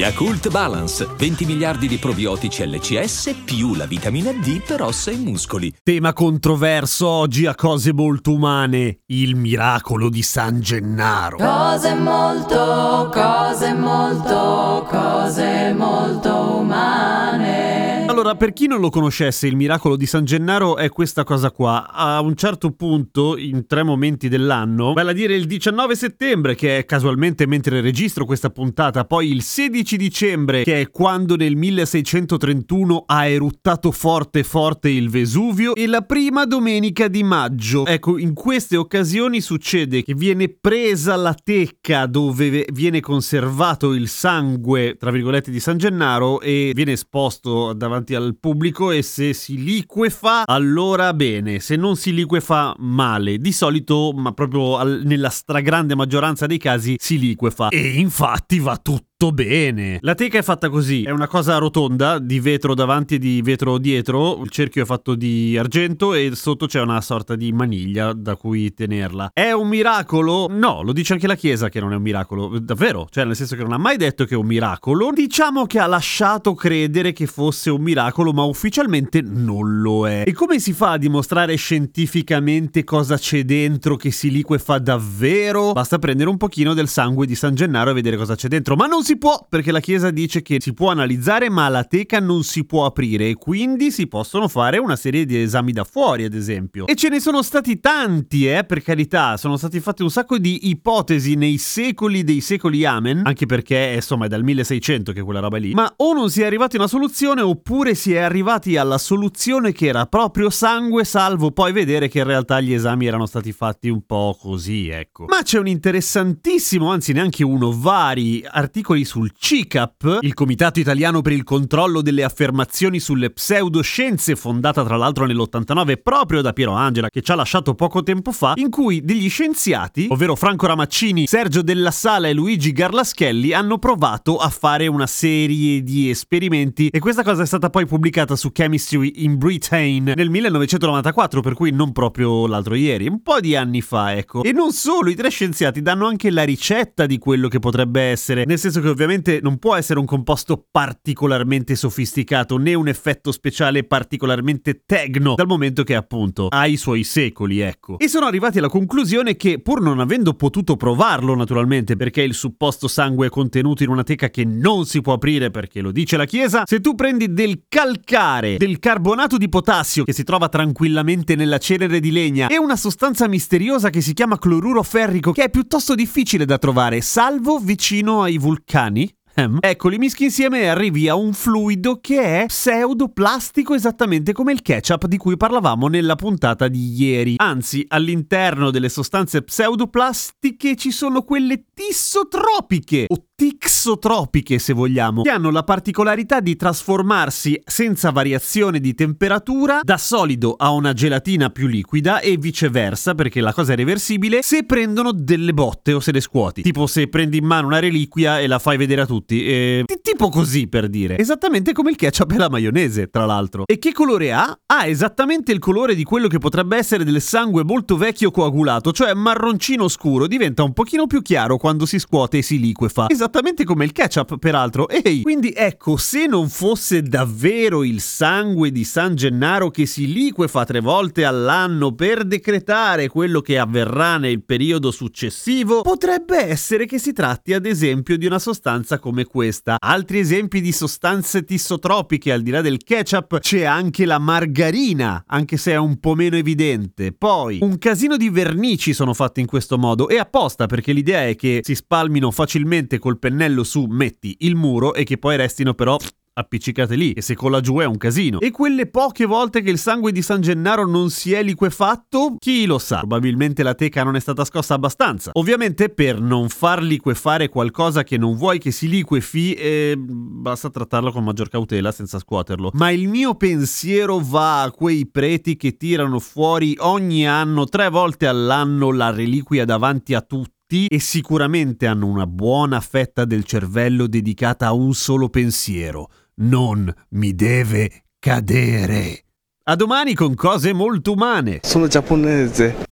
Yakult Balance, 20 miliardi di probiotici LCS più la vitamina D per ossa e muscoli. Tema controverso oggi a cose molto umane, il miracolo di San Gennaro. Cose molto, cose molto, cose molto umane. Allora, per chi non lo conoscesse, il miracolo di San Gennaro è questa cosa qua. A un certo punto, in tre momenti dell'anno, vale a dire il 19 settembre, che è casualmente mentre registro questa puntata, poi il 16 dicembre, che è quando nel 1631 ha eruttato forte forte il Vesuvio, e la prima domenica di maggio. Ecco, in queste occasioni succede che viene presa la tecca dove viene conservato il sangue, tra virgolette, di San Gennaro e viene esposto davanti davanti al pubblico e se si liquefa allora bene, se non si liquefa male. Di solito, ma proprio al, nella stragrande maggioranza dei casi, si liquefa. E infatti va tutto tutto bene. La teca è fatta così, è una cosa rotonda di vetro davanti e di vetro dietro, il cerchio è fatto di argento e sotto c'è una sorta di maniglia da cui tenerla. È un miracolo? No, lo dice anche la Chiesa che non è un miracolo, davvero, cioè nel senso che non ha mai detto che è un miracolo, diciamo che ha lasciato credere che fosse un miracolo, ma ufficialmente non lo è. E come si fa a dimostrare scientificamente cosa c'è dentro che si liquefa davvero? Basta prendere un pochino del sangue di San Gennaro e vedere cosa c'è dentro, ma non si si può perché la Chiesa dice che si può analizzare ma la teca non si può aprire e quindi si possono fare una serie di esami da fuori ad esempio. E ce ne sono stati tanti eh, per carità, sono stati fatti un sacco di ipotesi nei secoli dei secoli amen, anche perché insomma è dal 1600 che quella roba lì, ma o non si è arrivati a una soluzione oppure si è arrivati alla soluzione che era proprio sangue salvo poi vedere che in realtà gli esami erano stati fatti un po' così, ecco. Ma c'è un interessantissimo, anzi neanche uno, vari articoli articoli sul CICAP, il Comitato Italiano per il Controllo delle Affermazioni sulle Pseudoscienze, fondata tra l'altro nell'89 proprio da Piero Angela, che ci ha lasciato poco tempo fa, in cui degli scienziati, ovvero Franco Ramaccini, Sergio Della Sala e Luigi Garlaschelli, hanno provato a fare una serie di esperimenti e questa cosa è stata poi pubblicata su Chemistry in Britain nel 1994, per cui non proprio l'altro ieri, un po' di anni fa, ecco. E non solo, i tre scienziati danno anche la ricetta di quello che potrebbe essere, nel senso che ovviamente non può essere un composto particolarmente sofisticato né un effetto speciale particolarmente tegno, dal momento che appunto ha i suoi secoli, ecco. E sono arrivati alla conclusione che pur non avendo potuto provarlo naturalmente perché il supposto sangue è contenuto in una teca che non si può aprire perché lo dice la Chiesa, se tu prendi del calcare, del carbonato di potassio che si trova tranquillamente nella cenere di legna e una sostanza misteriosa che si chiama cloruro ferrico che è piuttosto difficile da trovare, salvo vicino ai vulcani cani Ehm, ecco, li mischi insieme e arrivi a un fluido che è pseudoplastico esattamente come il ketchup di cui parlavamo nella puntata di ieri. Anzi, all'interno delle sostanze pseudoplastiche ci sono quelle tissotropiche o tixotropiche se vogliamo, che hanno la particolarità di trasformarsi senza variazione di temperatura da solido a una gelatina più liquida e viceversa perché la cosa è reversibile se prendono delle botte o se le scuoti. Tipo se prendi in mano una reliquia e la fai vedere a tutti. Eh, tipo così per dire. Esattamente come il ketchup e la maionese, tra l'altro. E che colore ha? Ha esattamente il colore di quello che potrebbe essere del sangue molto vecchio coagulato, cioè marroncino scuro, diventa un pochino più chiaro quando si scuote e si liquefa. Esattamente come il ketchup, peraltro. Ehi, quindi ecco, se non fosse davvero il sangue di San Gennaro che si liquefa tre volte all'anno per decretare quello che avverrà nel periodo successivo, potrebbe essere che si tratti ad esempio di una sostanza come questa. Altri esempi di sostanze tissotropiche al di là del ketchup c'è anche la margarina, anche se è un po' meno evidente. Poi un casino di vernici sono fatti in questo modo e apposta perché l'idea è che si spalmino facilmente col pennello su metti il muro e che poi restino però appiccicate lì e se cola giù è un casino. E quelle poche volte che il sangue di San Gennaro non si è liquefatto, chi lo sa, probabilmente la teca non è stata scossa abbastanza. Ovviamente per non far liquefare qualcosa che non vuoi che si liquefi, eh, basta trattarlo con maggior cautela senza scuoterlo. Ma il mio pensiero va a quei preti che tirano fuori ogni anno, tre volte all'anno, la reliquia davanti a tutti tutti e sicuramente hanno una buona fetta del cervello dedicata a un solo pensiero. Non mi deve cadere. A domani con cose molto umane. Sono giapponese.